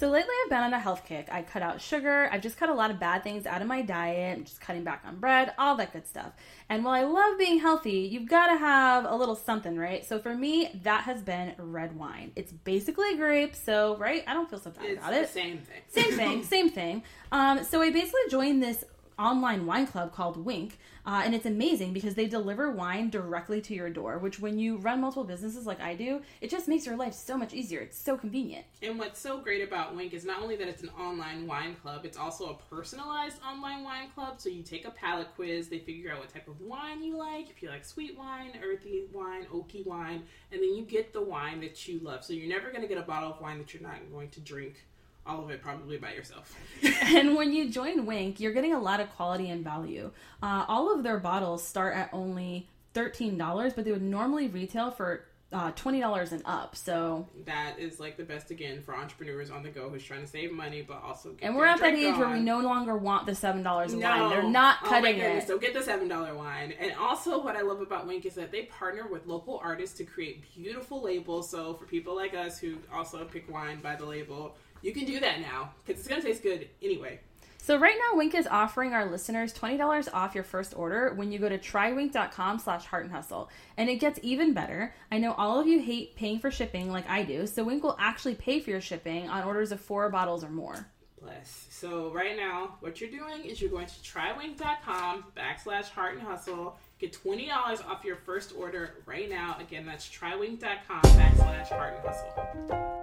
So lately I've been on a health kick. I cut out sugar. I've just cut a lot of bad things out of my diet. I'm just cutting back on bread, all that good stuff. And while I love being healthy, you've got to have a little something, right? So for me, that has been red wine. It's basically grape, so right, I don't feel so bad It's about the it. same thing. Same thing, same thing. Um, so I basically joined this online wine club called Winc, uh, and it's amazing because they deliver wine directly to your door. Which, when you run multiple businesses like I do, it just makes your life so much easier. It's so convenient. And what's so great about Winc is not only that it's an online wine club, it's also a personalized online wine club. So you take a palate quiz, they figure out what type of wine you like, if you like sweet wine, earthy wine, oaky wine, and then you get the wine that you love. So you're never going to get a bottle of wine that you're not going to drink. All of it probably by yourself. and when you join Winc, you're getting a lot of quality and value. Uh, all of their bottles start at only thirteen dollars, but they would normally retail for uh, twenty dollars and up. So, that is like the best again for entrepreneurs on the go who's trying to save money but also get and we're at that age where we no longer want the seven dollars No, wine. They're not Oh cutting goodness. it. So get the seven dollar wine. And also, what I love about Winc is that they partner with local artists to create beautiful labels. So for people like us who also pick wine by the label, you can do that now because it's gonna taste good anyway. So right now, Winc is offering our listeners $20 off your first order when you go to trywinc.com slash heart and hustle. And it gets even better. I know all of you hate paying for shipping like I do, so Winc will actually pay for your shipping on orders of four bottles or more. Bless. So right now, what you're doing is you're going to trywinc.com backslash heart and hustle. Get twenty dollars off your first order right now. Again, that's trywinc.com backslash heart and hustle.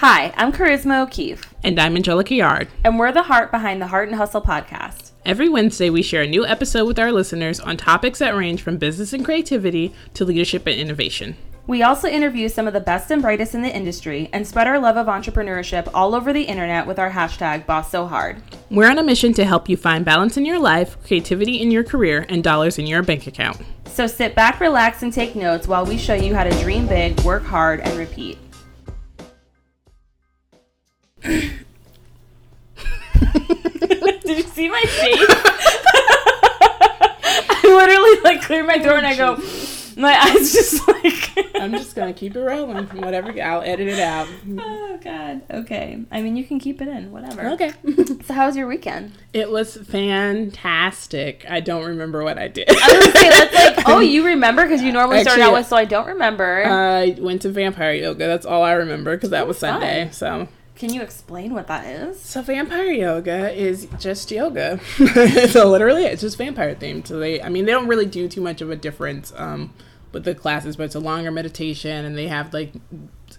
Hi, I'm Charisma O'Keefe, And I'm Angelica Yard. and we're the heart behind the Heart and Hustle podcast. Every Wednesday, we share a new episode with our listeners on topics that range from business and creativity to leadership and innovation. We also interview some of the best and brightest in the industry and spread our love of entrepreneurship all over the internet with our hashtag Boss So Hard. We're on a mission to help you find balance in your life, creativity in your career, and dollars in your bank account. So sit back, relax, and take notes while we show you how to dream big, work hard, and repeat. Did you see my face? I literally like clear my throat and I go, my eyes just like. I'm just gonna keep it rolling. From whatever, I'll edit it out. oh God. Okay. I mean, you can keep it in. Whatever. Okay. So, how was your weekend? It was fantastic. I don't remember what I did. I was say that's like, oh, you remember because you normally start out with, so I don't remember. I went to vampire yoga. That's all I remember because that was fun. Sunday. So, Can you explain what that is? so vampire yoga is just yoga. so literally, it's just vampire themed. So they, I mean, they don't really do too much of a difference um, with the classes, but it's a longer meditation, and they have like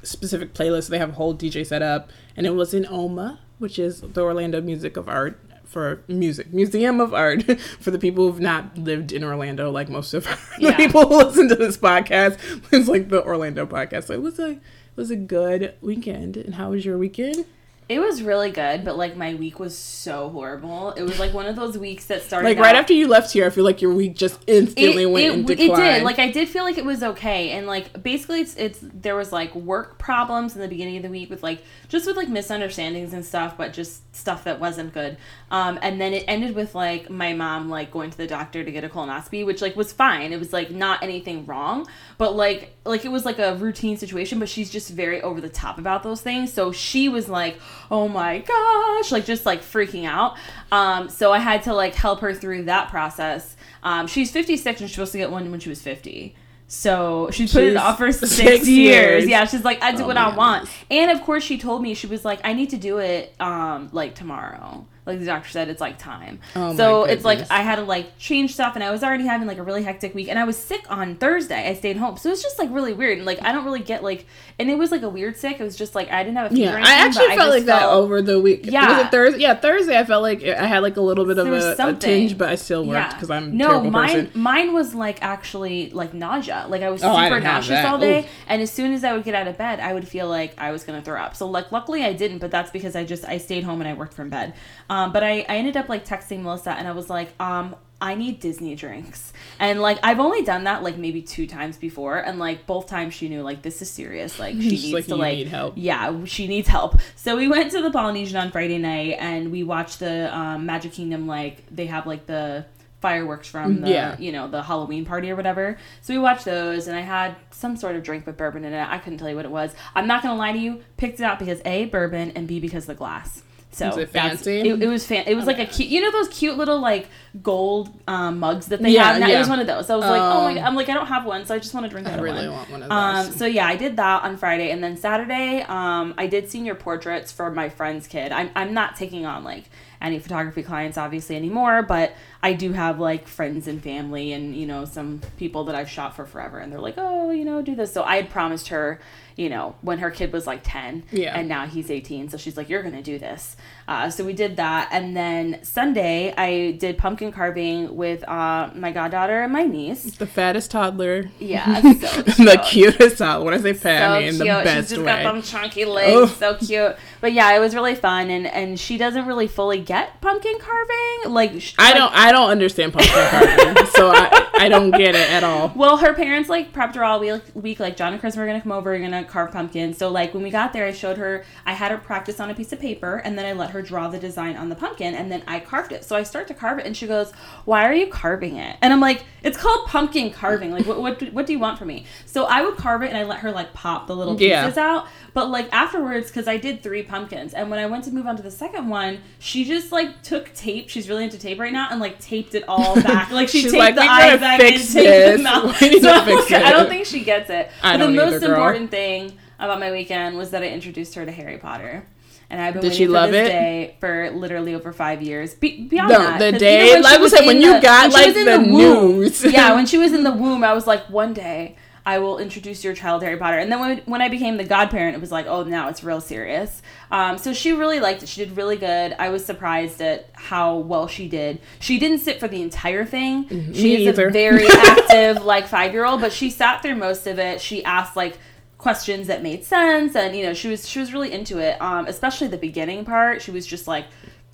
specific playlists. They have a whole DJ set up, and it was in OMA, which is the Orlando Music of Art for music museum of art for the people who've not lived in Orlando like most of the Yeah. people who listen to this podcast it's like the Orlando podcast so it was a it was a good weekend. And how was your weekend It was really good, but like my week was so horrible. It was like one of those weeks that started like right out- after you left here I feel like your week just instantly it, went it, into it did. Like I did feel like it was okay, and like basically, it's it's there was like work problems in the beginning of the week with like just with like misunderstandings and stuff, but just stuff that wasn't good. Um, and then it ended with like my mom like going to the doctor to get a colonoscopy, which like was fine. It was like not anything wrong, but like like it was like a routine situation. But she's just very over the top about those things. So she was like, "Oh my gosh!" Like just like freaking out. Um, so I had to like help her through that process. Um, she's 56 and she's supposed to get one when she was 50. So she put it off for six, six years. years. Yeah, she's like, I do Oh what I want. And of course, she told me she was like, I need to do it um like tomorrow. Like the doctor said, it's like time. Oh so it's like. I had to like change stuff, and I was already having like a really hectic week, and I was sick on Thursday. I stayed home, so it was just like really weird. And like I don't really get like, and it was like a weird sick. It was just like I didn't have a fever. yeah or I actually felt just like that over the week Yeah. was it Thursday yeah Thursday I felt like I had like a little bit of a, a tinge but I still worked because I'm a no mine person mine was like actually like nausea like i was Oh, super didn't nauseous all day Oof. and as soon as i would get out of bed i would feel like i was gonna throw up so like luckily i didn't but that's because i just i stayed home and i worked from bed um, but I, I ended up like texting melissa and i was like um I need Disney drinks. And like I've only done that like maybe two times before and like both times she knew like this is serious. Like she needs like, to "You like need help." yeah, she needs help. So we went to the Polynesian on Friday night and we watched the um, Magic Kingdom. Like they have like the fireworks from the Yeah. you know the Halloween party or whatever. So we watched those, and I had some sort of drink with bourbon in it. I couldn't tell you what it was. I'm not gonna lie to you. Picked it out because a bourbon and b because of the glass. So Was it fancy? It, it was fan. It was like a cute. You know those cute little like gold um, mugs that they Yeah, have. Now? It was one of those. I was like, oh my. Um, god. I'm like, I don't have one, so I just want to drink. I out of really one. want one of Um, those. so yeah, I did that on Friday, and then Saturday, um, I did senior portraits for my friend's kid. I'm I'm not taking on like any photography clients obviously anymore, but I do have like friends and family, and you know some people that I've shot for forever, and they're like, oh, you know, do this. So I had promised her, you know, when her kid was like ten, Yeah. and now he's 18, so she's like, you're gonna do this. Uh, so we did that, and then Sunday I did pumpkin carving with uh, my goddaughter and my niece. the fattest toddler. Yeah, so the cutest toddler. When I say fat, So I mean in the best She's just way. got them chunky legs. Oh. So cute. But yeah, it was really fun, and and she doesn't really fully get pumpkin carving. Like sh- I like- don't. I don't understand pumpkin carving, so I, I don't get it at all. Well, her parents like prepped her all week. week like John and Chris were gonna come over, we're gonna carve pumpkins. So like when we got there, I showed her. I had her practice on a piece of paper, and then I let her draw the design on the pumpkin, and then I carved it. So I start to carve it, and she goes, "Why are you carving it?" And I'm like, "It's called pumpkin carving. Like what what what do you want from me?" So I would carve it, and I let her like pop the little Yeah. pieces out. But like afterwards, because I did three pumpkins, and when I went to move on to the second one, she just like took tape. She's really into tape right now, and like taped it all back. Like she taped like, the eyes back and taped this. the mouth. So fix I don't think she gets it. I but the most either, important thing about my weekend was that I introduced her to Harry Potter. And I've been Did waiting for this it? day for literally over five years. Be- beyond No, that, the day- like I was said, when you the- got, like, the womb- news. yeah, when she was in the womb, I was like, one day I will introduce your child to Harry Potter. And then when, when I became the godparent, it was like, oh, now it's real serious. Um, so she really liked it. She did really good. I was surprised at how well she did. She didn't sit for the entire thing. She Mm-hmm. me is either. a very active, like five year old, but she sat through most of it. She asked like questions that made sense, and you know, she was she was really into it. Um, especially the beginning part. She was just like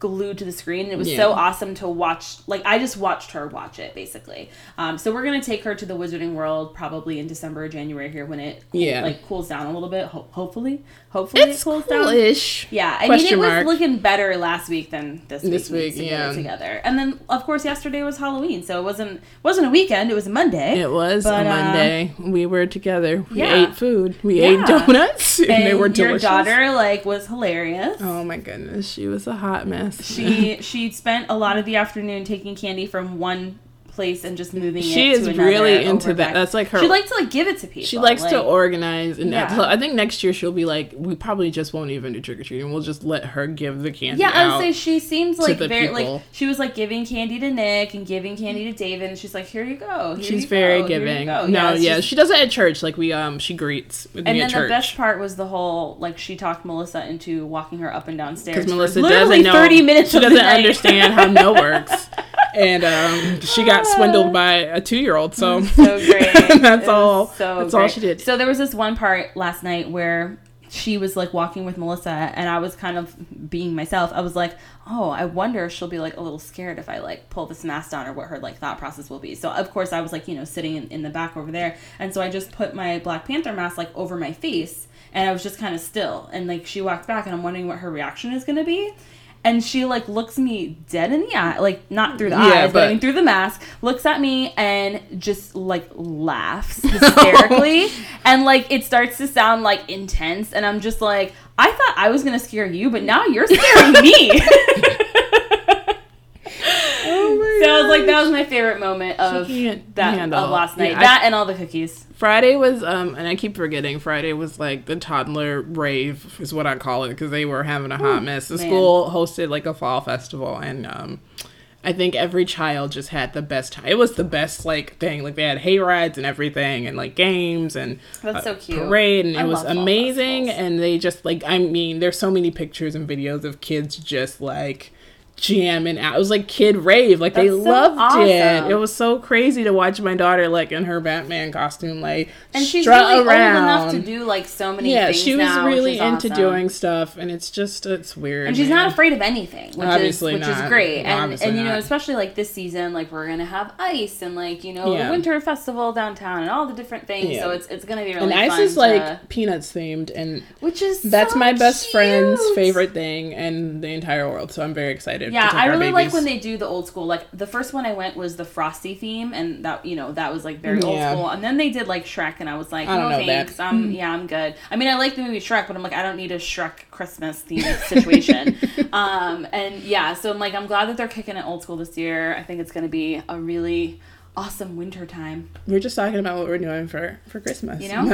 glued to the screen. It was Yeah. so awesome to watch. Like I just watched her watch it basically. Um, so we're gonna take her to the Wizarding World probably in December or January here when it cool- Yeah. like cools down a little bit. Ho- hopefully, hopefully It's it cools down. coolish. Yeah, I mean it Question was looking better last week than this week. This week, to yeah. together. And then of course yesterday was Halloween, so it wasn't wasn't a weekend. It was a Monday. It was But, a uh, Monday. we were together. We yeah. ate food. We Yeah. ate donuts. And, and they were delicious. your daughter like was hilarious. Oh my goodness, she was a hot mess. She she spent a lot of the afternoon taking candy from one place and just moving She it is really into that. That's like her. She likes to like give it to people. She likes to organize, and Yeah. I think next year she'll be like, we probably just won't even do trick or treating. We'll just let her give the candy. Yeah, I would say she seems like very people. like she was like giving candy to Nick and giving candy to David, and she's like, "Here you go." Here She's you very go, giving. go." No, it's yeah, just- she does it at church. Like we, um, she greets with and then the best part was the whole like she talked Melissa into walking her up and down stairs because Melissa doesn't know. thirty minutes. She doesn't understand how no works, and um, she got swindled by a two-year-old. So, so great. that's It all. So that's all she did. So there was this one part last night where she was like walking with Melissa, and I was kind of being myself. I was like, "Oh, I wonder if she'll be like a little scared if I like pull this mask down, or what her like thought process will be." So of course I was like, you know, sitting in, in the back over there, and so I just put my Black Panther mask like over my face, and I was just kind of still, and like she walked back, and I'm wondering what her reaction is gonna be. And she like looks me dead in the eye, like not through the Yeah, eyes, but, I mean through the mask, looks at me and just like laughs hysterically. and like it starts to sound like intense. And I'm just like, I thought I was gonna scare you, but now you're scaring me. oh my so I was like, that was my favorite moment of that handle- of last night. Yeah, I- that and all the cookies. Friday was um and I keep forgetting Friday was like the toddler rave is what I call it because they were having a hot mess. The man. school hosted like a fall festival and um I think every child just had the best time. It was the best like thing. Like they had hay rides and everything and like games and That's so cute. parade and it was amazing and they just like I mean there's so many pictures and videos of kids just like jamming out. It was like kid rave. Like they so loved it. awesome. It was so crazy to watch my daughter like in her Batman costume like And she's strut really around. old enough to do like so many things. yeah, she was now, really into awesome. doing stuff, and it's just it's weird. and she's man. not afraid of anything, which Obviously is which is great. And Obviously and you know, especially like this season, like we're gonna have ice and like you know Yeah. the winter festival downtown and all the different things. Yeah. So it's it's gonna be really. And ice is like peanuts themed, and which is that's so my best friend's favorite thing in the entire world. So I'm very excited. Yeah, I really like when they do the old school. Like the first one I went was the Frosty theme, and that you know that was like very Yeah. old school. And then they did like Shrek, and I was like, I don't no know that. thanks. I'm yeah, I'm good. I mean, I like the movie Shrek, but I'm like, I don't need a Shrek Christmas themed situation. um, and yeah, so I'm like, I'm glad that they're kicking it old school this year. I think it's gonna be a really awesome winter time. We're just talking about what we're doing for for Christmas. You know,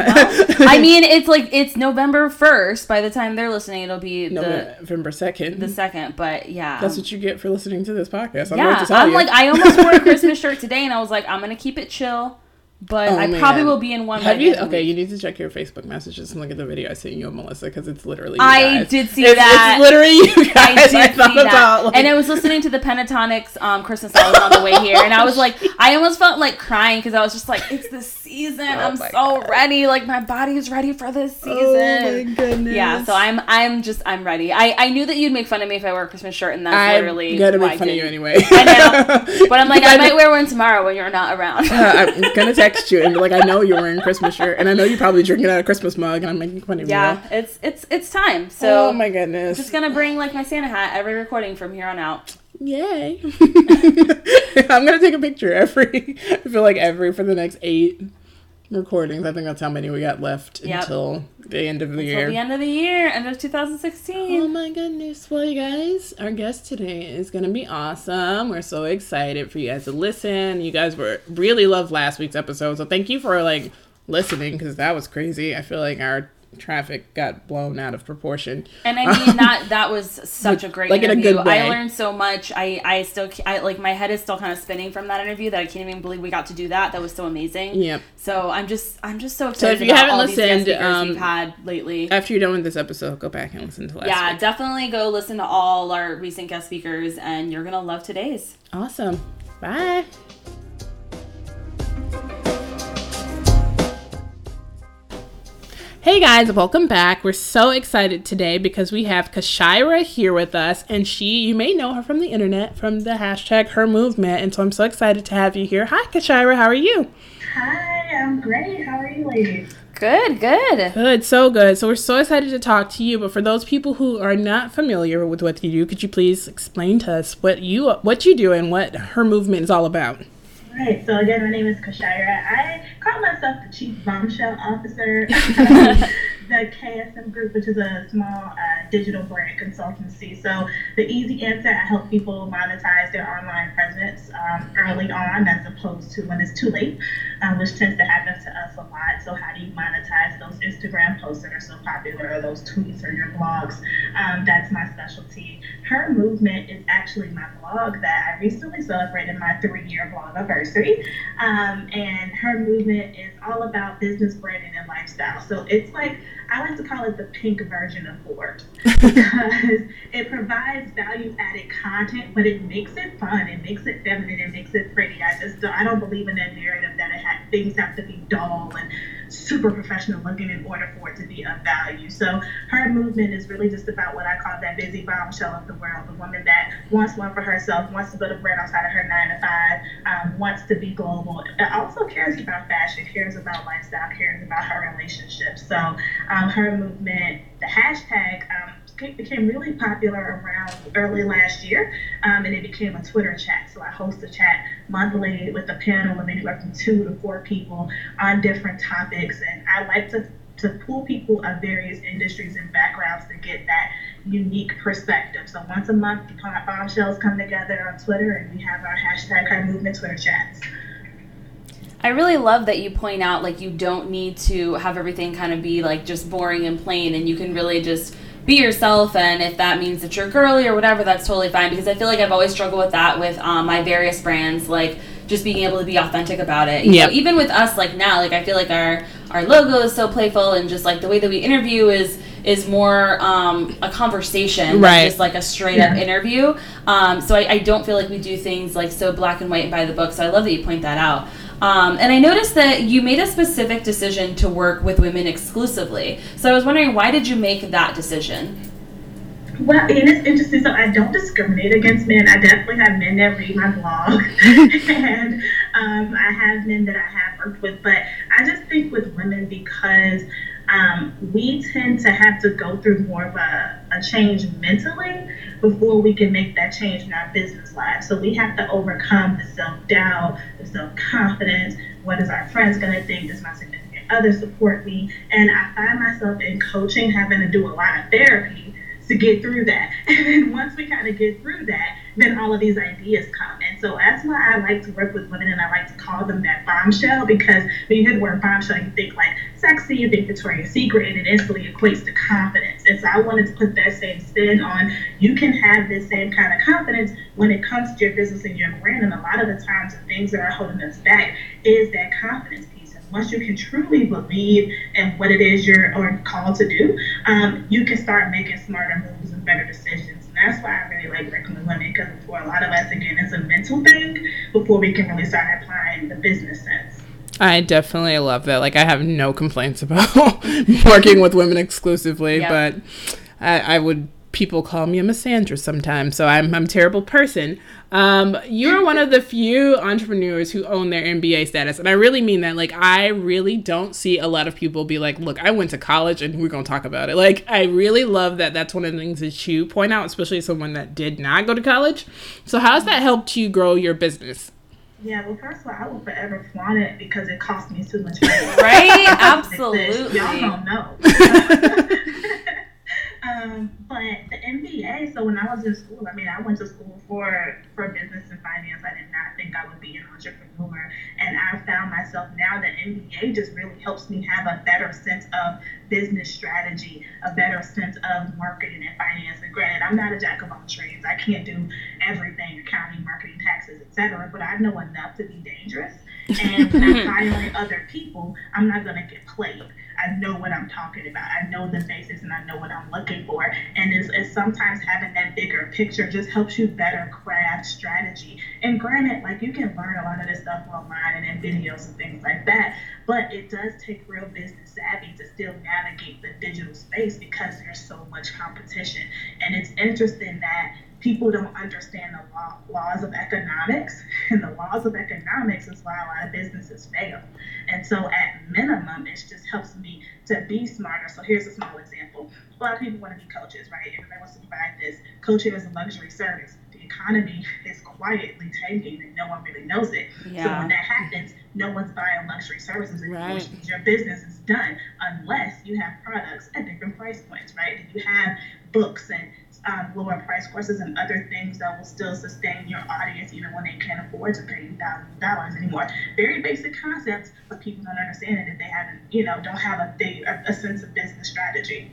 Well, I mean, it's like it's November first. By the time they're listening, it'll be the November second. the second. But yeah, That's what you get for listening to this podcast. I don't know what Yeah, to tell I'm you. like I almost wore a Christmas shirt today, and I was like, I'm gonna keep it chill, but Oh, I man. probably will be in one. Have you? end of the Okay, you need to check your Facebook messages and look at the video I sent you of Melissa because it's literally. You I did see It's- that. It's literally you I guys. did I, thought see that, about like, and I was listening to the Pentatonix um, Christmas songs on the way here, and I was like, I almost felt like crying because I was just like, it's the season. I'm my so ready. Like my body is ready for this season. Oh my goodness. Yeah, so I'm I'm just I'm ready. I I knew that you'd make fun of me if I wore a Christmas shirt, and that's I'm literally gonna make fun of you anyway. I know, but I'm like I I might wear one tomorrow when you're not around. Uh, I'm gonna text you and be like, I know you're wearing a Christmas shirt, and I know you're probably drinking out of a Christmas mug, and I'm making fun of you. yeah, it's it's it's time. So oh my goodness. just gonna bring like my Santa hat every recording from here on out. Yay. I'm gonna take a picture every I feel like every for the next eight recordings. I think that's how many we got left Yep. until the end of the Till year. the end of the year, end of 2016. Oh my goodness. Well, you guys, our guest today is going to be awesome. We're so excited for you guys to listen. You guys were really loved last week's episode. So thank you for like listening because that was crazy. I feel like our traffic got blown out of proportion. And I mean that that was such a great Like in a interview. good way. I learned so much. I I still I like my head is still kind of spinning from that interview that I can't even believe we got to do that. That was so amazing. Yeah. So I'm just I'm just so excited. So if you haven't all these guest listened, um, we've had lately. After you're done with this episode, go back and listen to last yeah, week. definitely go listen to all our recent guest speakers, and you're gonna love today's. Awesome. Bye. Hey guys, welcome back. We're so excited today because we have Kashira here with us, and she, you may know her from the internet, from the hashtag her movement, and so I'm so excited to have you here. Hi, Kashira, how are you? Hi, I'm great. How are you ladies? Good, good. Good, so good. So we're so excited to talk to you. But for those people who are not familiar with what you do, could you please explain to us what you what you do and what her movement is all about? All right, So again, my name is Kashira. I call myself the Chief Bombshell Officer of the KSM Group, which is a small uh, digital brand consultancy. So the easy answer, I help people monetize their online presence um, early on, as opposed to when it's too late, um, which tends to happen to us a lot. So how do you monetize those Instagram posts that are so popular, or those tweets, or your blogs? Um, that's my specialty. Her movement is actually my blog that I recently celebrated my three-year blog anniversary. Um, and her movement is all about business branding and lifestyle. So it's like I like to call it the pink version of Forbes because it provides value-added content, but it makes it fun, it makes it feminine, it makes it pretty. I just don't, I don't believe in that narrative that it ha- things have to be dull and super professional looking in order for it to be of value. So her movement is really just about what I call that busy bombshell of the world, the woman that wants one for herself, wants to build a brand outside of her nine to five, um, wants to be global, also cares about fashion, cares about lifestyle, cares about her relationships. So um, her movement, the hashtag. Um, became really popular around early last year, um, and it became a Twitter chat. So I host a chat monthly with a panel of anywhere from two to four people on different topics, and I like to to pull people of various industries and backgrounds to get that unique perspective. So once a month, the bombshells come together on Twitter, and we have our hashtag Her Movement Twitter chats. I really love that you point out like you don't need to have everything kind of be like just boring and plain, and you can really just be yourself. And if that means that you're girly or whatever, that's totally fine. Because I feel like I've always struggled with that with um, my various brands, like just being able to be authentic about it. You Yep. know, even with us, like now, like I feel like our our logo is so playful, and just like the way that we interview is is more um, a conversation, than Right. just like a straight up Yeah. interview. Um, so I, I don't feel like we do things like so black and white by the book. So I love that you point that out. Um, and I noticed that you made a specific decision to work with women exclusively. So I was wondering, why did you make that decision? Well, and it's interesting. So I don't discriminate against men. I definitely have men that read my blog, and um, I have men that I have worked with. But I just think with women because um, we tend to have to go through more of a, a change mentally before we can make that change in our business lives. So we have to overcome the self doubt, the self confidence. What is our friends going to think? Does my significant other support me? And I find myself in coaching having to do a lot of therapy to get through that. And then once we kind of get through that, then all of these ideas come. And so that's why I like to work with women and I like to call them that bombshell because when you hear the word bombshell, you think like sexy, you think Victoria's Secret, and it instantly equates to confidence. And so I wanted to put that same spin on you can have this same kind of confidence when it comes to your business and your brand. And a lot of the times, the things that are holding us back is that confidence once you can truly believe in what it is you're or called to do, um, you can start making smarter moves and better decisions And that's why I really like working with women because for a lot of us, again, it's a mental thing before we can really start applying the business sense. I definitely love that. Like, I have no complaints about working with women exclusively, yep. but I, I would people call me a misandrist sometimes, so I'm, I'm a terrible person. Um, you're one of the few entrepreneurs who own their MBA status, and I really mean that. Like, I really don't see a lot of people be like, "Look, I went to college, and we're gonna talk about it." Like, I really love that. That's one of the things that you point out, especially someone that did not go to college. So, how's that helped you grow your business? Yeah, well, first of all, I will forever flaunt it because it cost me too much money. right? Absolutely. Y'all don't know. Um, but the MBA, so when I was in school, I mean, I went to school for for business and finance. I did not think I would be an entrepreneur, and I found myself now that MBA just really helps me have a better sense of business strategy, a better sense of marketing and finance. And granted, I'm not a jack of all trades. I can't do everything, accounting, marketing, taxes, etc. But I know enough to be dangerous. And when I'm hiring other people, I'm not going to get played. I know what I'm talking about. I know the faces and I know what I'm looking for. And it's, it's sometimes having that bigger picture just helps you better craft strategy. And granted, like you can learn a lot of this stuff online and in videos and things like that, but it does take real business savvy to still navigate the digital space because there's so much competition. And it's interesting that people don't understand the law, laws of economics, and the laws of economics is why a lot of businesses fail. And so, at minimum, it just helps me to be smarter. So, here's a small example. A lot of people want to be coaches, right? Everybody wants to provide this. Coaching is a luxury service. The economy is quietly tanking, and no one really knows it. Yeah. So, when that happens, no one's buying luxury services anymore, right. which means your business is done unless you have products at different price points, right? If you have books and um, lower price courses and other things that will still sustain your audience even when they can't afford to pay you thousands of dollars anymore. Very basic concepts, but people don't understand it if they haven't, you know, don't have a, a, a sense of business strategy.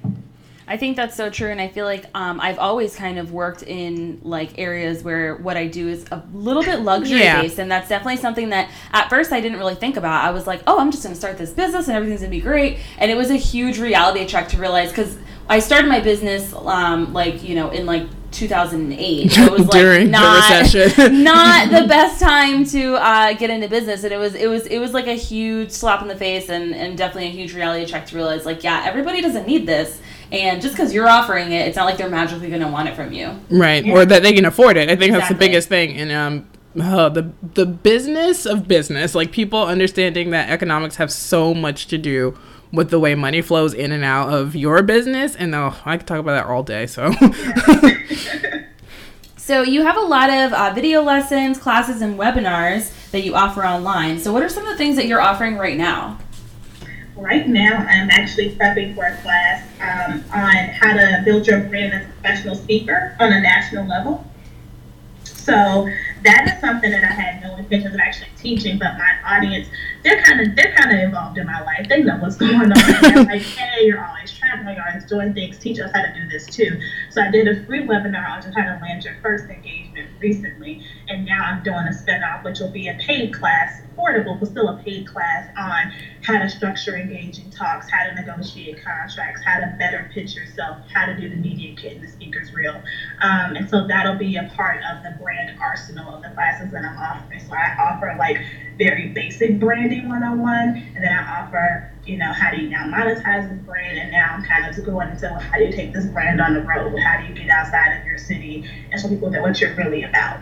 I think that's so true, and I feel like um, I've always kind of worked in like areas where what I do is a little bit luxury yeah. based, and that's definitely something that at first I didn't really think about. I was like, oh, I'm just going to start this business, and everything's going to be great, and it was a huge reality check to realize because I started my business um, like you know in like 2008. So it was like not, the not the best time to uh, get into business, and it was it was it was like a huge slap in the face, and and definitely a huge reality check to realize like yeah, everybody doesn't need this. And just because you're offering it, it's not like they're magically going to want it from you, right? Yeah. Or that they can afford it. I think exactly. that's the biggest thing. And um, oh, the the business of business, like people understanding that economics have so much to do with the way money flows in and out of your business. And oh, I could talk about that all day. So. so you have a lot of uh, video lessons, classes, and webinars that you offer online. So what are some of the things that you're offering right now? Right now, I'm actually prepping for a class um, on how to build your brand as a professional speaker on a national level. So that is something that I had no intention of actually teaching, but my audience, they're kind of they're kind of involved in my life. They know what's going on. they're like, hey, you're always traveling, you're always doing things. Teach us how to do this too. So I did a free webinar on just how to land your first engagement recently, and now I'm doing a spinoff, which will be a paid class affordable, but still a paid class on how to structure engaging talks, how to negotiate contracts, how to better pitch yourself, how to do the media kit and the speaker's reel. Um, and so that'll be a part of the brand arsenal of the classes that I'm offering. So I offer like very basic branding 101, and then I offer, you know, how do you now monetize this brand? And now I'm kind of going into well, how do you take this brand on the road? How do you get outside of your city and show people that what you're really about?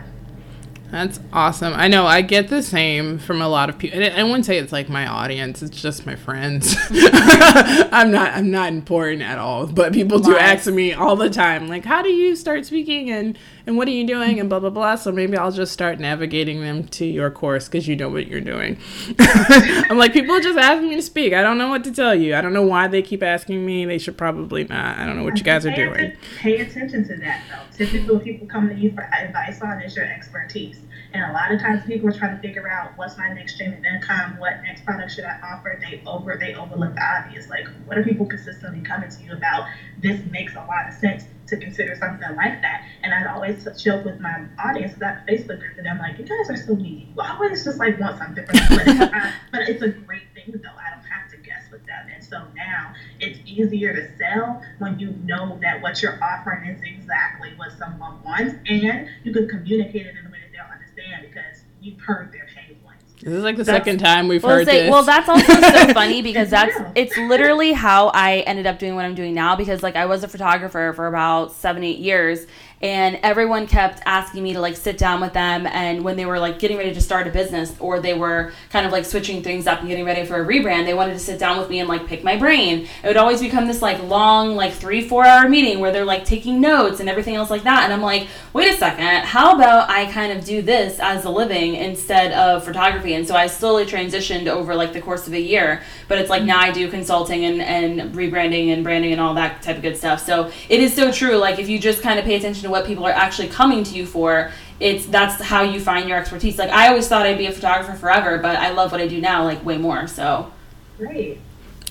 That's awesome. I know I get the same from a lot of people. I wouldn't say it's like my audience; it's just my friends. I'm not. I'm not important at all. But people do ask me all the time, like, "How do you start speaking?" and and what are you doing and blah blah blah. So maybe I'll just start navigating them to your course because you know what you're doing. I'm like, people just ask me to speak. I don't know what to tell you. I don't know why they keep asking me. They should probably not. I don't know what you guys are doing. Pay attention to that though. Typically, people come to you for advice on is your expertise. And a lot of times people are trying to figure out what's my next stream of income, what next product should I offer. They over they overlook the obvious. Like what are people consistently coming to you about? This makes a lot of sense to consider something like that. And I'd always joke with my audience that Facebook group and I'm like, you guys are so needy. You always just like want something from them. but it's a great thing though. I don't have to guess with them. And so now it's easier to sell when you know that what you're offering is exactly what someone wants and you can communicate it in a way that they'll understand because you've heard their pain points. This is like the that's, second time we've heard say, this. Well, that's also so funny because that's it's literally how I ended up doing what I'm doing now because like I was a photographer for about seven, eight years and everyone kept asking me to like sit down with them. And when they were like getting ready to start a business or they were kind of like switching things up and getting ready for a rebrand they wanted to sit down with me and like pick my brain. It would always become this like long like three four hour meeting where they're like taking notes and everything else like that. And i'm like wait a second. How about i kind of do this as a living instead of photography? And so i slowly transitioned over like the course of a year. But it's like mm-hmm. now i do consulting and, and rebranding and branding and all that type of good stuff. So it is so true. Like if you just kind of pay attention to what people are actually coming to you for it's that's how you find your expertise. Like i always thought i'd be a photographer forever but i love what i do now like way more so. Great.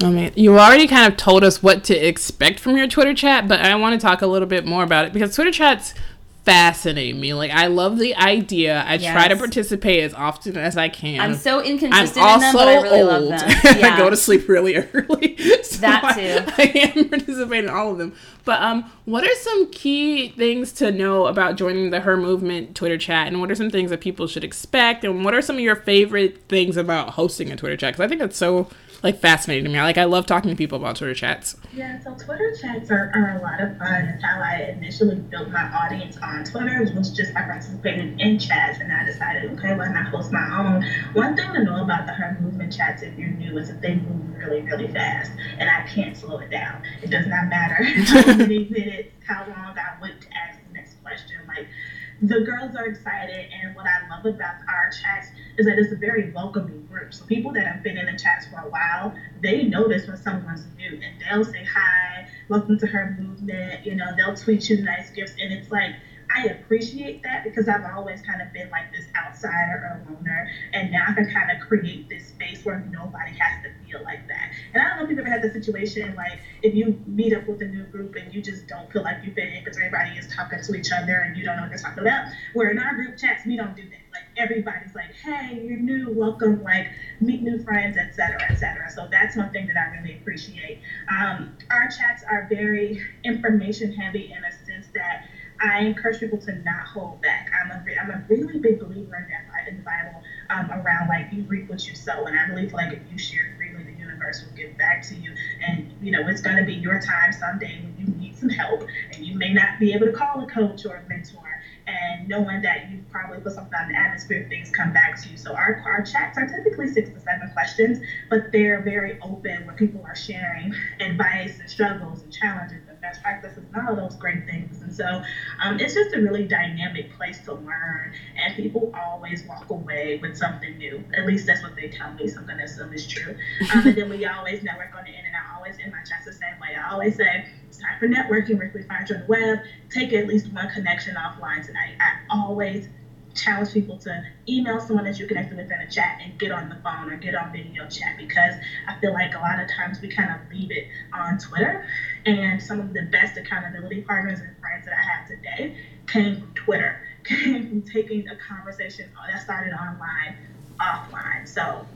I mean, you already kind of told us what to expect from your Twitter chat, but I want to talk a little bit more about it because Twitter chats fascinate me. Like I love the idea. I yes. try to participate as often as I can. I'm so inconsistent I'm in them, but I really old. love them. Yeah. I go to sleep really early. so that too. I, I am participating in all of them. But um, what are some key things to know about joining the Her Movement Twitter chat, and what are some things that people should expect, and what are some of your favorite things about hosting a Twitter chat? Because I think that's so like fascinating to me. Like I love talking to people about Twitter chats. Yeah, so Twitter chats are, are a lot of fun. How I initially built my audience on Twitter was just by participating in chats and I decided, okay, why not host my own? One thing to know about the Her Movement chats if you're new is that they move really, really fast. And I can't slow it down. It does not matter how many minutes, how long I wait to ask the next question. Like the girls are excited and what I love about our chats is that it's a very welcoming group. So people that have been in the chats for a while, they notice when someone's new and they'll say hi, welcome to her movement, you know, they'll tweet you nice gifts and it's like I appreciate that because I've always kind of been like this outsider or loner, and now I can kind of create this space where nobody has to feel like that. And I don't know if you've ever had the situation like if you meet up with a new group and you just don't feel like you fit in because everybody is talking to each other and you don't know what they're talking about. Where in our group chats we don't do that. Like everybody's like, hey, you're new, welcome, like meet new friends, etc., etc. So that's one thing that I really appreciate. Um, our chats are very information heavy in a sense that I encourage people to not hold back. I'm a, I'm a really big believer in that in the Bible um, around like you reap what you sow, and I believe like if you share freely, the universe will give back to you. And you know it's going to be your time someday when you need some help, and you may not be able to call a coach or a mentor. And knowing that you probably put something out in the atmosphere, things come back to you. So our, our chats are typically six to seven questions, but they're very open where people are sharing advice and struggles and challenges best practices and all of those great things. And so um, it's just a really dynamic place to learn. And people always walk away with something new. At least that's what they tell me. Something to assume it's true. Um, and then we always network on the internet. I always in my chats the same way. I always say, it's time for networking. Where we find you on the web? Take at least one connection offline tonight. I always challenge people to email someone that you're connected with in a chat and get on the phone or get on video chat because I feel like a lot of times we kind of leave it on Twitter. And some of the best accountability partners and friends that I have today came from Twitter, came from taking a conversation that started online offline. So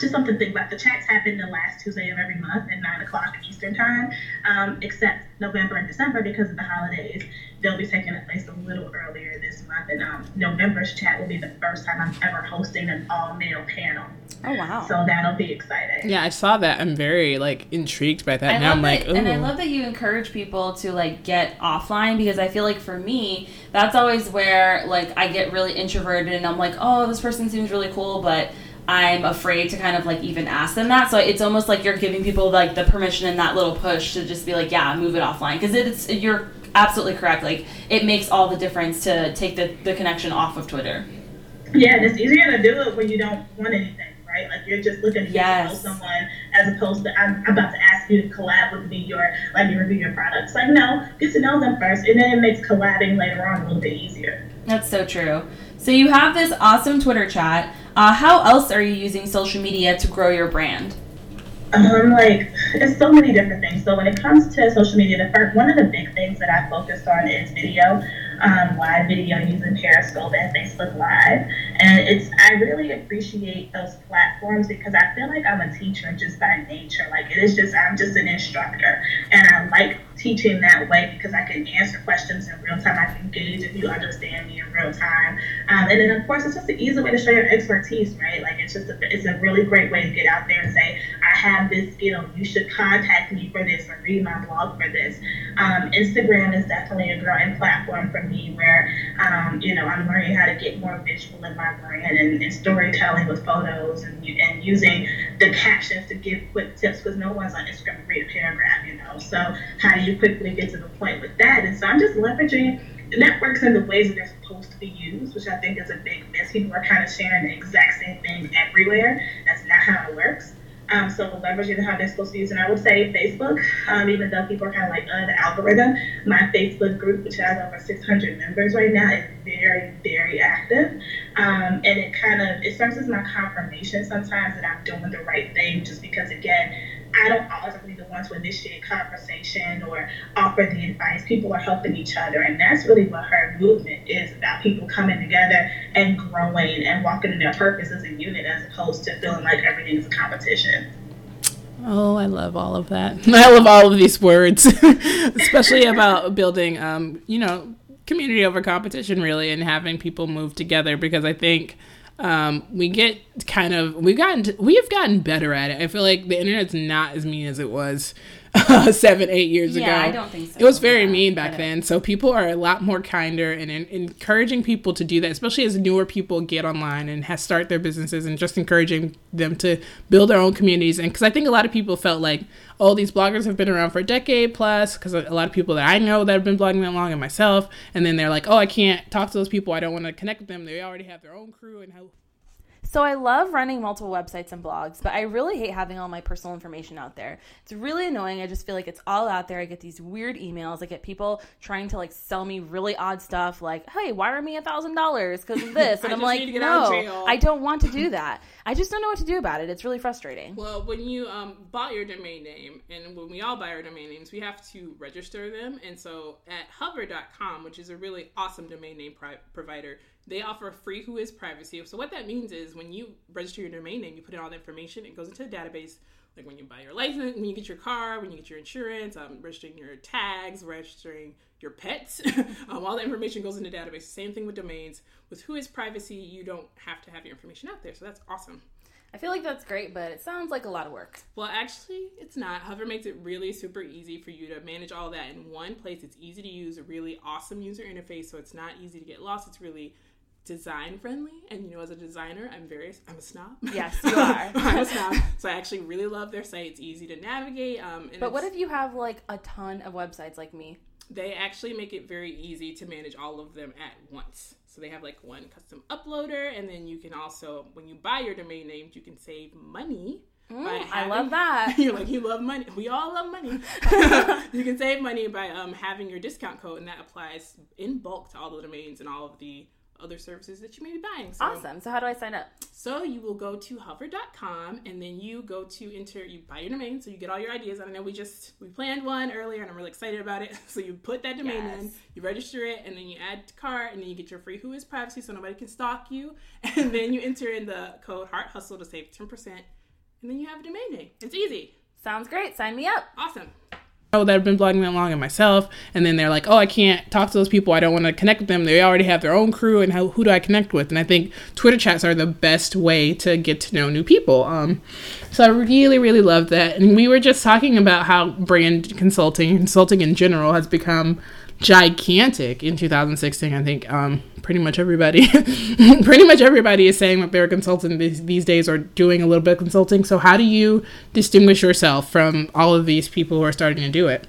just something to think about. The chats happen the last Tuesday of every month at 9 o'clock Eastern Time, um, except November and December because of the holidays. They'll be taking place a little earlier this month. And um, November's chat will be the first time I'm ever hosting an all male panel. Oh, wow. So that'll be exciting. Yeah, I saw that. I'm very like intrigued by that. I now love I'm like, that, ooh. and I love that you encourage people to like get offline because I feel like for me, that's always where like I get really introverted and I'm like, oh, this person seems really cool, but I'm afraid to kind of like even ask them that. So it's almost like you're giving people like the permission and that little push to just be like, yeah, move it offline because it's you're absolutely correct. Like it makes all the difference to take the, the connection off of Twitter. Yeah, and it's easier to do it when you don't want anything, right? Like you're just looking to get Yes. to know someone as opposed to I'm about to ask you to collab with me or let me review your products. Like no, get to know them first, and then it makes collabing later on a little bit easier. That's so true. So you have this awesome Twitter chat. Uh, how else are you using social media to grow your brand? Um, like it's so many different things. So when it comes to social media, the first one of the big things that I focused on is video, um, live video using Periscope and Facebook Live. And it's I really appreciate those platforms because I feel like I'm a teacher just by nature. Like it is just I'm just an instructor, and I like teaching that way because I can answer questions in real time. I can gauge if you understand me in real time. Um, and then of course it's just an easy way to show your expertise, right? Like it's just a, it's a really great way to get out there and say I have this skill. You should contact me for this or read my blog for this. Um, Instagram is definitely a growing platform for me where um, you know I'm learning how to get more visual in my brand and, and storytelling with photos and, and using the captions to give quick tips because no one's on Instagram to read a paragraph, you know. So how do you quickly get to the point with that? And so I'm just leveraging networks in the ways that they're supposed to be used, which I think is a big miss. People are kind of sharing the exact same thing everywhere. That's not how it works. Um, so leveraging how they're supposed to use, and I would say Facebook, um, even though people are kind of like, uh, the algorithm, my Facebook group, which has over 600 members right now, is very, very active. Um, and it kind of, it serves as my confirmation sometimes that I'm doing the right thing just because, again, I don't always be the one to initiate conversation or offer the advice. People are helping each other, and that's really what her movement is about: people coming together and growing and walking in their purpose as a unit, as opposed to feeling like everything is a competition. Oh, I love all of that. I love all of these words, especially about building, um, you know, community over competition, really, and having people move together. Because I think um, we get kind of we've gotten we have gotten better at it. I feel like the internet's not as mean as it was seven, eight years Yeah, ago. I don't think so. It was very Yeah, mean back then. So people are a lot more kinder and, en- encouraging people to do that, especially as newer people get online and has start their businesses and just encouraging them to build their own communities. And because I think a lot of people felt like, oh, these bloggers have been around for a decade plus. Because a lot of people that I know that have been blogging that long, and myself, and then they're like, oh, I can't talk to those people. I don't want to connect with them. They already have their own crew and how. So I love running multiple websites and blogs, but I really hate having all my personal information out there. It's really annoying. I just feel like it's all out there. I get these weird emails. I get people trying to like sell me really odd stuff, like, "Hey, wire me a thousand dollars because of this," and I'm like, need to get out of "No. I don't want to do that. I just don't know what to do about it. It's really frustrating." Well, when you um, bought your domain name, and when we all buy our domain names, we have to register them. And so at hover.com, which is a really awesome domain name pri- provider, they offer free WHOIS Privacy. So what that means is when you register your domain name, you put in all the information, it goes into a database. Like when you buy your license, when you get your car, when you get your insurance, um, registering your tags, registering your pets, um, all the information goes into the database. Same thing with domains. With WHOIS Privacy, you don't have to have your information out there. So that's awesome. I feel like that's great, but it sounds like a lot of work. Well, actually, it's not. Hover makes it really super easy for you to manage all that in one place. It's easy to use, a really awesome user interface, so it's not easy to get lost. It's really design friendly, and you know, as a designer, I'm very I'm a snob. Yes, you are. I'm a snob, so I actually really love their site. It's easy to navigate. Um, and But what if you have like a ton of websites like me? they actually make it very easy to manage all of them at once. So they have like one custom uploader, and then you can also, when you buy your domain names, you can save money. Mm, I love that. You're like, you love money. We all love money. you can save money by um, having your discount code, and that applies in bulk to all the domains and all of the other services that you may be buying. So, Awesome. So how do I sign up? so you will go to hover.com and then you go to enter, you buy your domain, so you get all your ideas. I know we just, we planned one earlier and I'm really excited about it. So you put that domain in, you register it, and then you add to cart, and then you get your free WHOIS Privacy so nobody can stalk you. And then you enter in the code Heart Hustle to save 10% and then you have a domain name. It's easy. Sounds great. Sign me up. Awesome. That have been blogging that long and myself, and then they're like, "Oh, I can't talk to those people. I don't want to connect with them. They already have their own crew, and how, who do I connect with?" And I think Twitter chats are the best way to get to know new people. Um, so I really, really love that. And we were just talking about how brand consulting, consulting in general, has become gigantic in 2016. I think um, pretty much everybody, pretty much everybody is saying that they're a consultant these, these days or doing a little bit of consulting. So how do you distinguish yourself from all of these people who are starting to do it?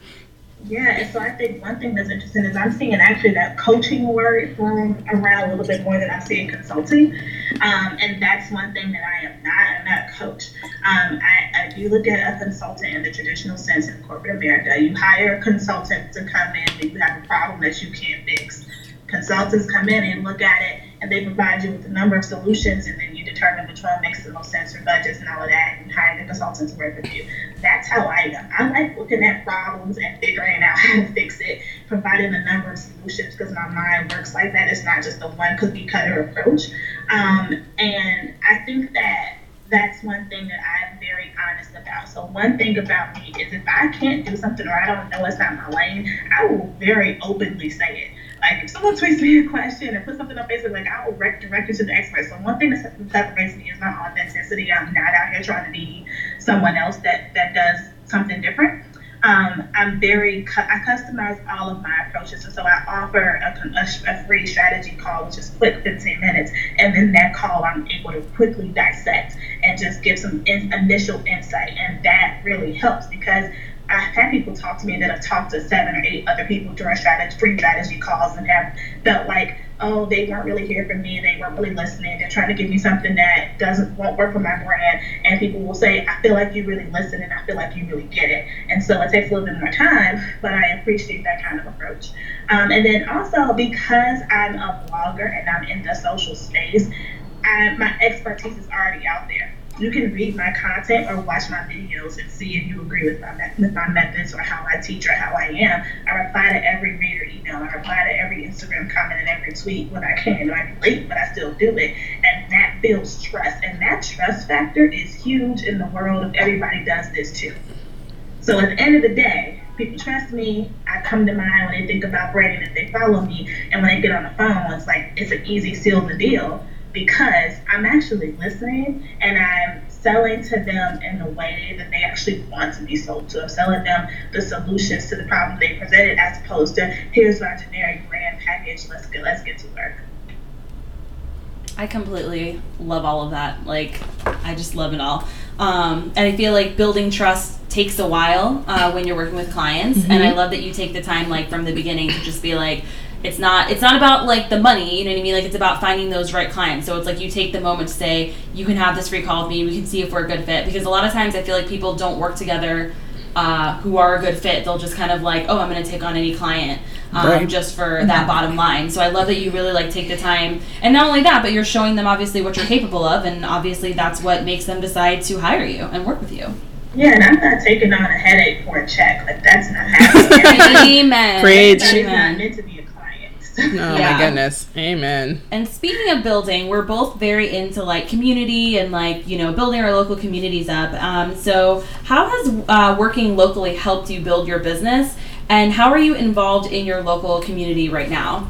Yeah, and so I think one thing that's interesting is I'm seeing actually that coaching word thrown around a little bit more than I see in consulting. Um, and that's one thing that I am not. I'm not a coach. Um, I, I do look at a consultant in the traditional sense in corporate America. You hire a consultant to come in and you have a problem that you can't fix. Consultants come in and look at it and they provide you with a number of solutions and then you determine which one makes the most sense for budgets and all of that and hire the consultant to work with you. That's how I am. I like looking at problems and figuring out how to fix it, providing a number of solutions because my mind works like that. It's not just a one cookie cutter approach. Um, and I think that that's one thing that I'm very honest about. So one thing about me is if I can't do something or I don't know it's not my lane, I will very openly say it. Like if someone tweets me a question and put something on Facebook, like I will direct you to the expert. So one thing that separates me is my authenticity. I'm not out here trying to be someone else that that does something different. Um, I'm very, I customize all of my approaches. And so I offer a, a, a, free strategy call, which is quick 15 minutes. And then that call, I'm able to quickly dissect and just give some in, initial insight. And that really helps because I've had people talk to me that have talked to seven or eight other people during strategy, free strategy calls and have felt like, oh, they weren't really here for me, they weren't really listening, they're trying to give me something that doesn't won't work for my brand. And people will say, I feel like you really listen and I feel like you really get it. And so it takes a little bit more time, but I appreciate that kind of approach. Um, and then also because I'm a blogger and I'm in the social space, I, my expertise is already out there you can read my content or watch my videos and see if you agree with my with my methods or how I teach or how I am. I reply to every reader email. I reply to every Instagram comment and every tweet when I can. I'm late, but I still do it, and that builds trust. And that trust factor is huge in the world if everybody does this too. So at the end of the day, people trust me. I come to mind when they think about branding if they follow me, and when they get on the phone, it's like it's an easy seal the deal because I'm actually listening and I'm selling to them in a way that they actually want to be sold to. I'm selling them the solutions to the problem they presented as opposed to here's our generic brand package, let's get let's get to work. I completely love all of that. Like, I just love it all. Um, and I feel like building trust takes a while uh, when you're working with clients. Mm-hmm. And I love that you take the time, like, from the beginning to just be like, it's not it's not about like the money you know what i mean like it's about finding those right clients so it's like you take the moment to say you can have this free call with me we can see if we're a good fit because a lot of times i feel like people don't work together uh, who are a good fit they'll just kind of like oh i'm going to take on any client um, right. just for that mm-hmm. bottom line so i love that you really like take the time and not only that but you're showing them obviously what you're capable of and obviously that's what makes them decide to hire you and work with you yeah, and I'm not taking on a headache for a check. Like that's not happening. Amen. Preach. That is not meant to be Oh yeah. my goodness. Amen. And speaking of building, we're both very into like community and like, you know, building our local communities up. Um, so, how has uh, working locally helped you build your business? And how are you involved in your local community right now?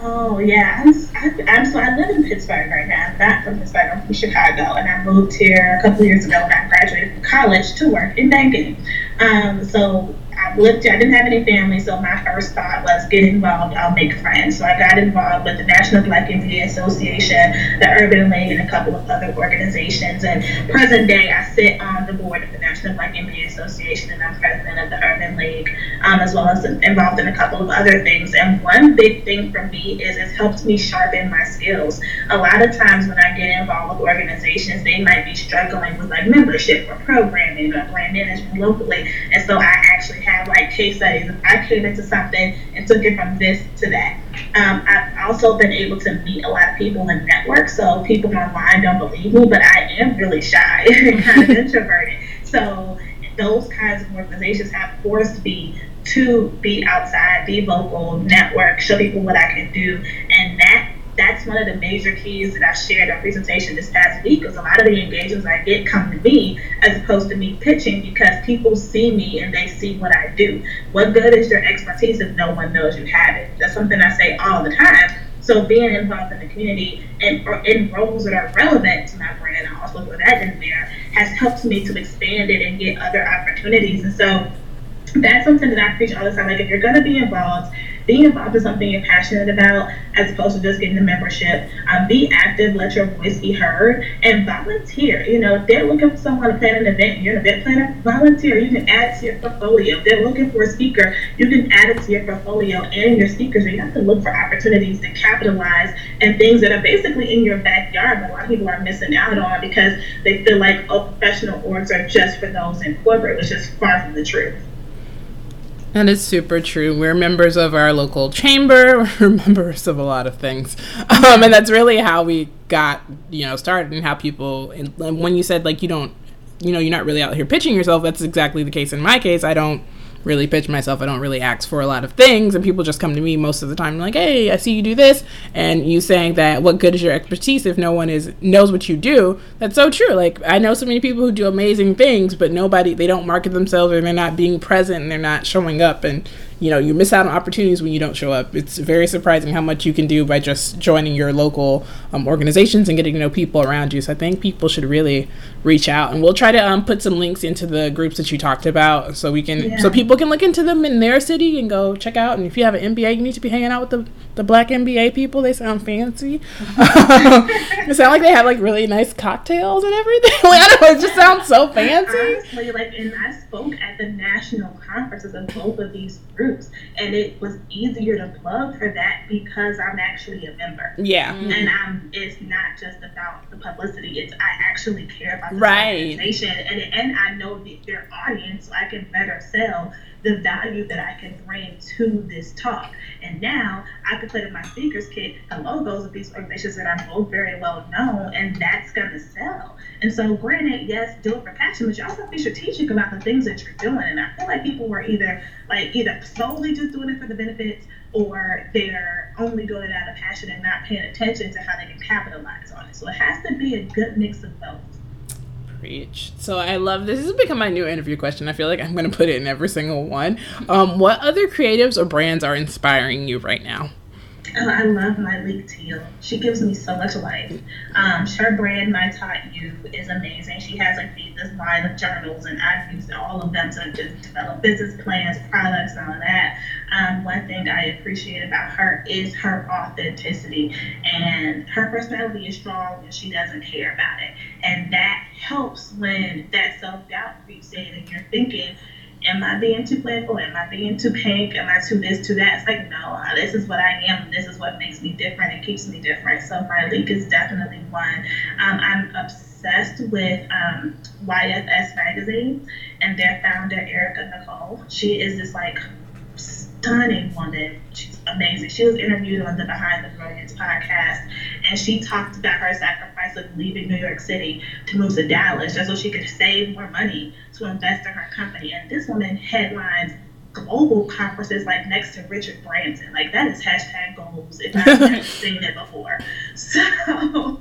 Oh yeah, I'm, I'm so I live in Pittsburgh right now. I'm not from Pittsburgh. I'm from Chicago, and I moved here a couple years ago when I graduated from college to work in banking. Um, so I I didn't have any family, so my first thought was get involved, I'll make friends. So I got involved with the National Black MBA Association, the Urban League, and a couple of other organizations. And present day, I sit on the board of the National Black MBA Association, and I'm president of the Urban League, um, as well as involved in a couple of other things. And one big thing for me is it's helped me sharpen my skills. A lot of times when I get involved with organizations, they might be struggling with like membership or programming or brand management locally. And so I actually have like case studies. I came into something and took it from this to that. Um, I've also been able to meet a lot of people and network. So people online don't believe me, but I am really shy and kind of introverted. So those kinds of organizations have forced me to be outside, be vocal, network, show people what I can do, and that that's one of the major keys that I shared our presentation this past week because a lot of the engagements I get come to me as opposed to me pitching because people see me and they see what I do. What good is your expertise if no one knows you have it? That's something I say all the time. So being involved in the community and in roles that are relevant to my brand, I also put that in there, has helped me to expand it and get other opportunities. And so that's something that I preach all the time. Like if you're gonna be involved, being involved in something you're passionate about as opposed to just getting the membership. Um, be active, let your voice be heard, and volunteer. You know, if they're looking for someone to plan an event, you're an event planner, volunteer. You can add to your portfolio. If they're looking for a speaker, you can add it to your portfolio and your speakers. So you have to look for opportunities to capitalize and things that are basically in your backyard, but a lot of people are missing out on because they feel like, oh, professional orgs are just for those in corporate, which is far from the truth. And it's super true. We're members of our local chamber. We're members of a lot of things, um, and that's really how we got you know started and how people. And when you said like you don't, you know, you're not really out here pitching yourself. That's exactly the case in my case. I don't really pitch myself. I don't really ask for a lot of things, and people just come to me most of the time like, "Hey, I see you do this," and you saying that, "What good is your expertise if no one is knows what you do?" That's so true. Like I know so many people who do amazing things, but nobody they don't market themselves or they're not being present and they're not showing up and you know you miss out on opportunities when you don't show up. It's very surprising how much you can do by just joining your local um, organizations and getting to know people around you. So i think people should really reach out and we'll try to um, put some links into the groups that you talked about so we can yeah. so people can look into them in their city and go check out. And if you have an mba you need to be hanging out with the, the black mba people. They sound fancy. It sound like they have like really nice cocktails and everything. Like, i don't know it just sounds so fancy. Honestly, like and i spoke at the national conferences of both of these groups groups. And it was easier to plug for that because I'm actually a member. Yeah. Mm-hmm. And I'm it's not just about the publicity. It's I actually care about the right. organization and and I know their audience so I can better sell the value that I can bring to this talk. And now I can put in my speakers kit the logos of these organizations that are both very well known, and that's going to sell. And so, granted, yes, do it for passion, but you also to be strategic about the things that you're doing. And I feel like people were either like either solely just doing it for the benefits, or they're only doing it out of passion and not paying attention to how they can capitalize on it. So it has to be a good mix of both. Preach. So I love this. This has become my new interview question. I feel like I'm going to put it in every single one. Um, what other creatives or brands are inspiring you right now? Oh, I love Myleik Teele. She gives me so much life. Um, her brand, My Taught You, is amazing. She has like this line of journals, and I've used all of them to just develop business plans, products, and all of that. Um, one thing I appreciate about her is her authenticity, and her personality is strong, and she doesn't care about it. And that helps when that self doubt creeps in, and you're thinking, am I being too playful? Am I being too pink? Am I too this, too that? It's like, no, this is what I am. This is what makes me different. It keeps me different. So Myleik is definitely one. Um, I'm obsessed with um, YFS Magazine and their founder, Erica Nicole. She is this like stunning woman. She's amazing. She was interviewed on the Behind the Brilliance podcast, and she talked about her sacrifice of leaving New York City to move to Dallas just so she could save more money to invest in her company. And this woman headlines global conferences like next to Richard Branson. Like that is hashtag goals if I've never seen it before. So um,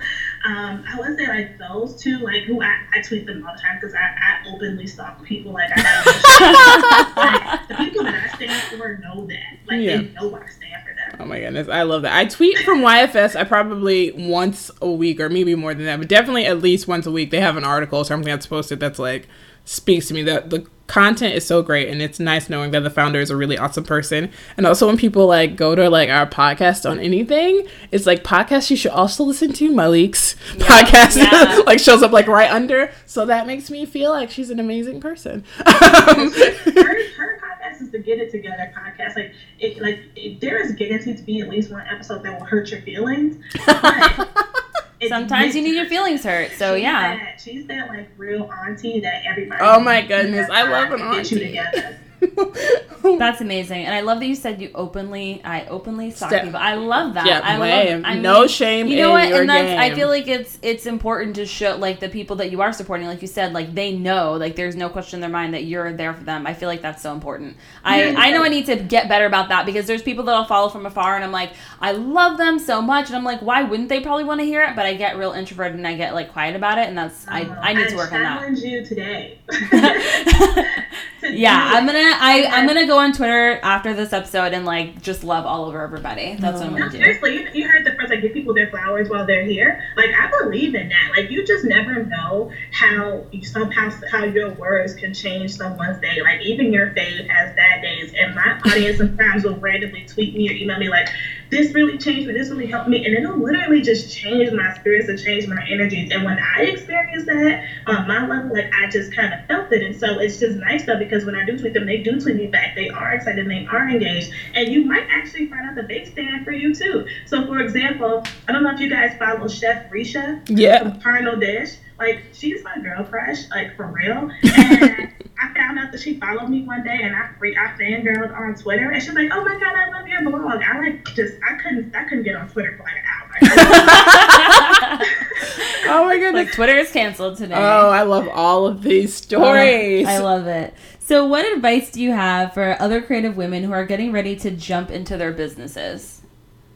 I would say like those two, like who I, I tweet them all the time because I, I openly stalk people. Like I have like, the people that I stand for know that. Like yeah. they know I stand for. Oh my goodness, I love that. I tweet from YFS. I probably once a week or maybe more than that, but definitely at least once a week. They have an article or something that's posted that's like speaks to me. That the content is so great and it's nice knowing that the founder is a really awesome person and also when people like go to like our podcast on anything it's like podcast you should also listen to Myleik's yeah, podcast yeah. like shows up like right under so that makes me feel like she's an amazing person um, her, her podcast is the get it together podcast like it like it, there is guaranteed to be at least one episode that will hurt your feelings Sometimes you need your feelings hurt. So she's yeah. That, she's that like real auntie that everybody. Oh my goodness, I love an auntie. Get you together. That's amazing, and I love that you said you openly, I openly stalk Step- people. I love that. Yeah, I way. love. I No shame You know in what? your and that's. I feel like it's it's important to show like the people that you are supporting, like you said, like they know, like there's no question in their mind that you're there for them. I feel like that's so important. I Yeah. I know I need to get better about that because there's people that I'll follow from afar, and I'm like, I love them so much, and I'm like, why wouldn't they probably want to hear it? But I get real introverted and I get like quiet about it, and that's I I need to work on that. challenge you today. Yeah, I'm gonna I I'm gonna go on Twitter after this episode and like just love all over everybody. That's what I'm No, gonna do. seriously, you, you heard the phrase like give people their flowers while they're here. Like I believe in that. Like you just never know how you somehow how your words can change someone's day. Like even your fave has bad days, and my audience sometimes will randomly tweet me or email me like, "This really changed me. This really helped me," and it'll literally just change my spirits and change my energies. And when I experience that on my level, like I just kind of felt it, and so it's just nice though because when I do tweet them, they do tweet me back. They are excited, and they are engaged, and you might actually find out that they stand for you too. So, for example, I don't know if you guys follow Chef Risha Yeah. from Carnal Dish. Like, she's my girl crush, like for real. And I found out that she followed me one day, and I free I fangirled on Twitter, and she's like, "Oh my god, I love your blog." I like just I couldn't I couldn't get on Twitter for like an hour. Oh my goodness. like Twitter is canceled today. oh, I love all of these stories. I love it. So, what advice do you have for other creative women who are getting ready to jump into their businesses?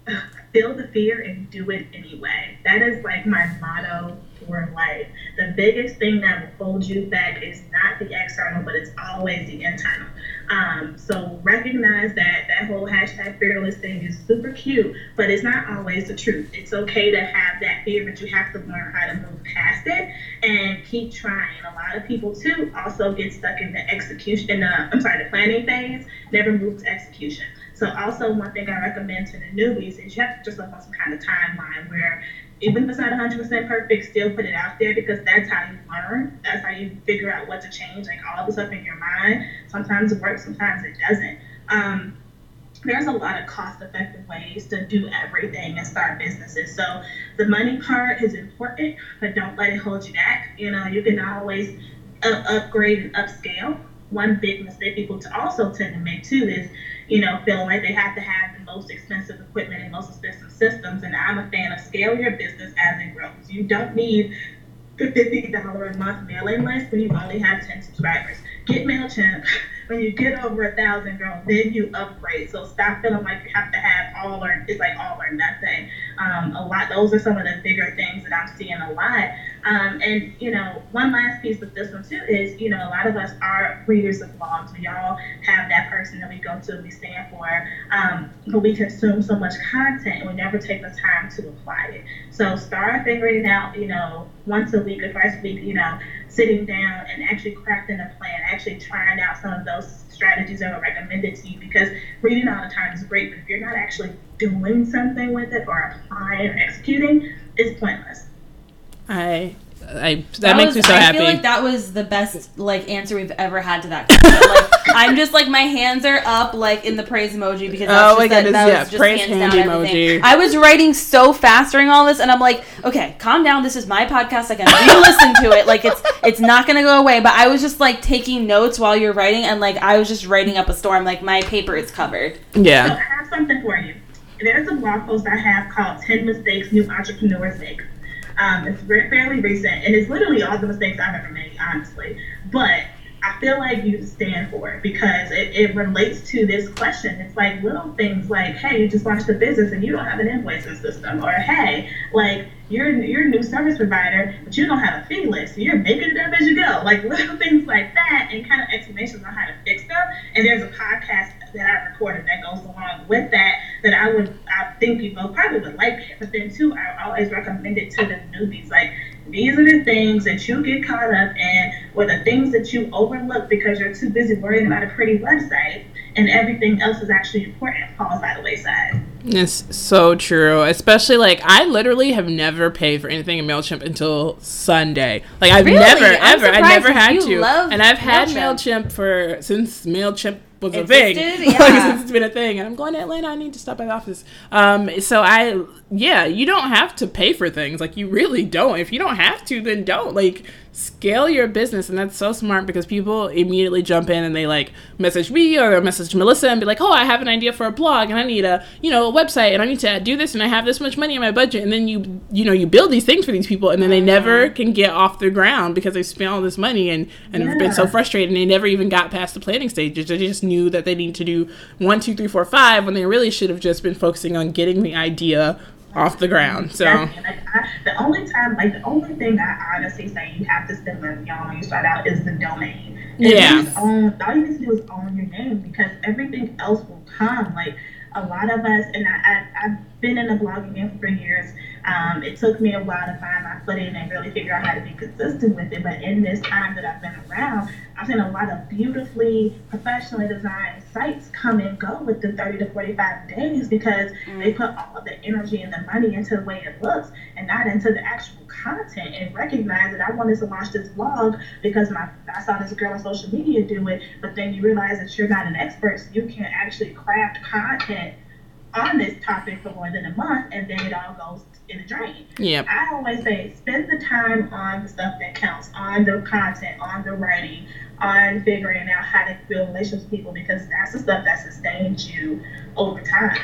feel the fear and do it anyway. That is like my motto for life. The biggest thing that will hold you back is not the external, but it's always the internal. Um, so recognize that that whole hashtag fearless thing is super cute, but it's not always the truth. It's okay to have that fear, but you have to learn how to move past it and keep trying. A lot of people too also get stuck in the execution, in the, I'm sorry, the planning phase, never move to execution. So also one thing I recommend to the newbies is you have to just look on some kind of timeline where even if it's not 100% perfect, still put it out there because that's how you learn. That's how you figure out what to change. Like all the stuff in your mind, sometimes it works, sometimes it doesn't. Um, there's a lot of cost-effective ways to do everything and start businesses. So the money part is important, but don't let it hold you back. You know, you can always up- upgrade and upscale. One big mistake people to also tend to make too is you know, feeling like they have to have the most expensive equipment and most expensive systems. And I'm a fan of scale your business as it grows. You don't need the fifty dollar a month mailing list when you only have ten subscribers. Get Mailchimp when you get over a thousand, girl. Then you upgrade. So stop feeling like you have to have all or it's like all or nothing. Um, a lot. Those are some of the bigger things that I'm seeing a lot. Um, and you know, one last piece with this one too is you know a lot of us are readers of blogs. We all have that person that we go to and we stand for, um, but we consume so much content and we never take the time to apply it. So start figuring out. You know, once a week or twice a week. You know, sitting down and actually crafting a plan, actually trying out some of those strategies that were recommended to you because reading all the time is great, but if you're not actually doing something with it or applying or executing, it's pointless. I, I that, makes was- me so I happy. I feel like that was the best like answer we've ever had to that question. like, I'm just like my hands are up like in the praise emoji because that's Oh my just that, goodness, that yeah, was just praise hands hand down emoji. I was writing so fast during all this, and I'm like, okay, calm down. This is my podcast. I can re-listen to it. Like it's it's not gonna go away. But I was just like taking notes while you're writing, and like I was just writing up a storm. Like my paper is covered. So yeah. I have something for you. There's a blog post I have called 10 Mistakes New Entrepreneurs Make. Um, it's fairly recent, and it's literally all the mistakes I've ever made, honestly. But I feel like you stand for it because it, it relates to this question. It's like little things like, hey, you just launched a business and you don't have an invoicing system, or hey, like you're you're a new service provider, but you don't have a fee list. So you're making it up as you go. Like little things like that, and kind of explanations on how to fix them. And there's a podcast that I recorded that goes along with that that I would I think people probably would like. it. But then too, I always recommend it to the newbies. Like these are the things that you get caught up in, or the things that you overlook because you're too busy worrying about a pretty website, and everything else is actually important falls by the wayside. It's so true. Especially like I literally have never paid for anything in Mailchimp until Sunday. Like I've Really? never I'm ever I surprised never had you to. love And I've had Mailchimp. Mailchimp for since Mailchimp was a thing. Existed? like since it's been a thing. And I'm going to Atlanta. I need to stop by the office. Um. So I yeah, you don't have to pay for things. Like you really don't. If you don't have to, then don't. Like scale your business and that's so smart because people immediately jump in and they like message me or message Melissa and be like, "Oh, I have an idea for a blog and I need a, you know, a website and I need to do this and I have this much money in my budget." And then you you know, you build these things for these people and then they never can get off the ground because they spent all this money and and have been so frustrated and they never even got past the planning stages. They just knew that they need to do one, two, three, four, five when they really should have just been focusing on getting the idea off the ground. So Exactly. Like I, the only time, like the only thing I honestly say you have to spend money on when you start out is the domain. And Yeah. Own, all you need to do is own your name because everything else will come. Like a lot of us, and I, I I've been in the blogging game for years. Um, it took me a while to find my footing and really figure out how to be consistent with it. But in this time that I've been around, I've seen a lot of beautifully professionally designed sites come and go with the 30 to 45 days because they put all of the energy and the money into the way it looks and not into the actual content and recognize that I wanted to launch this blog because my I saw this girl on social media do it, but then you realize that you're not an expert, so you can't actually craft content on this topic for more than a month and then it all goes in the drain. Yep. I always say spend the time on the stuff that counts, on the content, on the writing, on figuring out how to build relationships with people because that's the stuff that sustains you over time.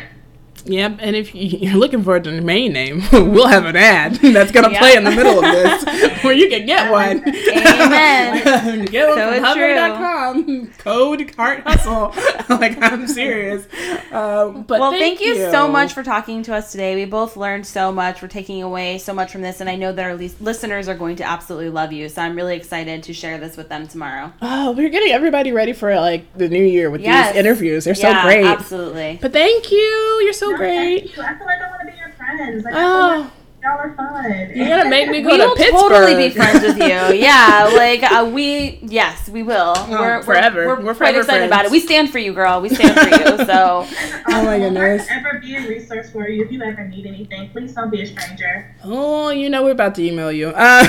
Yep, and if you- you're looking for a domain name, we'll have an ad that's gonna Yeah. play in the middle of this, where you can get one. Amen. get one So from. Hover.com. Code Heart Hustle. like I'm serious. Um, but well, thank, you, so much for talking to us today. We both learned so much. We're taking away so much from this, and I know that our lis- listeners are going to absolutely love you. So I'm really excited to share this with them tomorrow. Oh, we're getting everybody ready for like the new year with Yes. these interviews. They're Yeah, so great. Absolutely. But thank you. You're so great. Thank you. I feel like I want to be your friends. Like, I Oh. feel like y'all are fun. You're gonna make me go We to will Pittsburgh. totally be friends with you. Yeah, like uh, we, yes, we will. we're, Oh, forever. We're, We're quite forever excited about it. We stand for you, girl. We stand for you. So Oh my goodness. If I ever be a resource for you, if you ever need anything, please don't be a stranger. Oh, you know we're about to email you. Uh,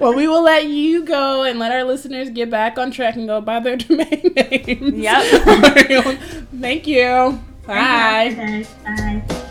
well, we will let you go and let our listeners get back on track and go by their domain names. Yep. Thank you. Bye. Okay, bye.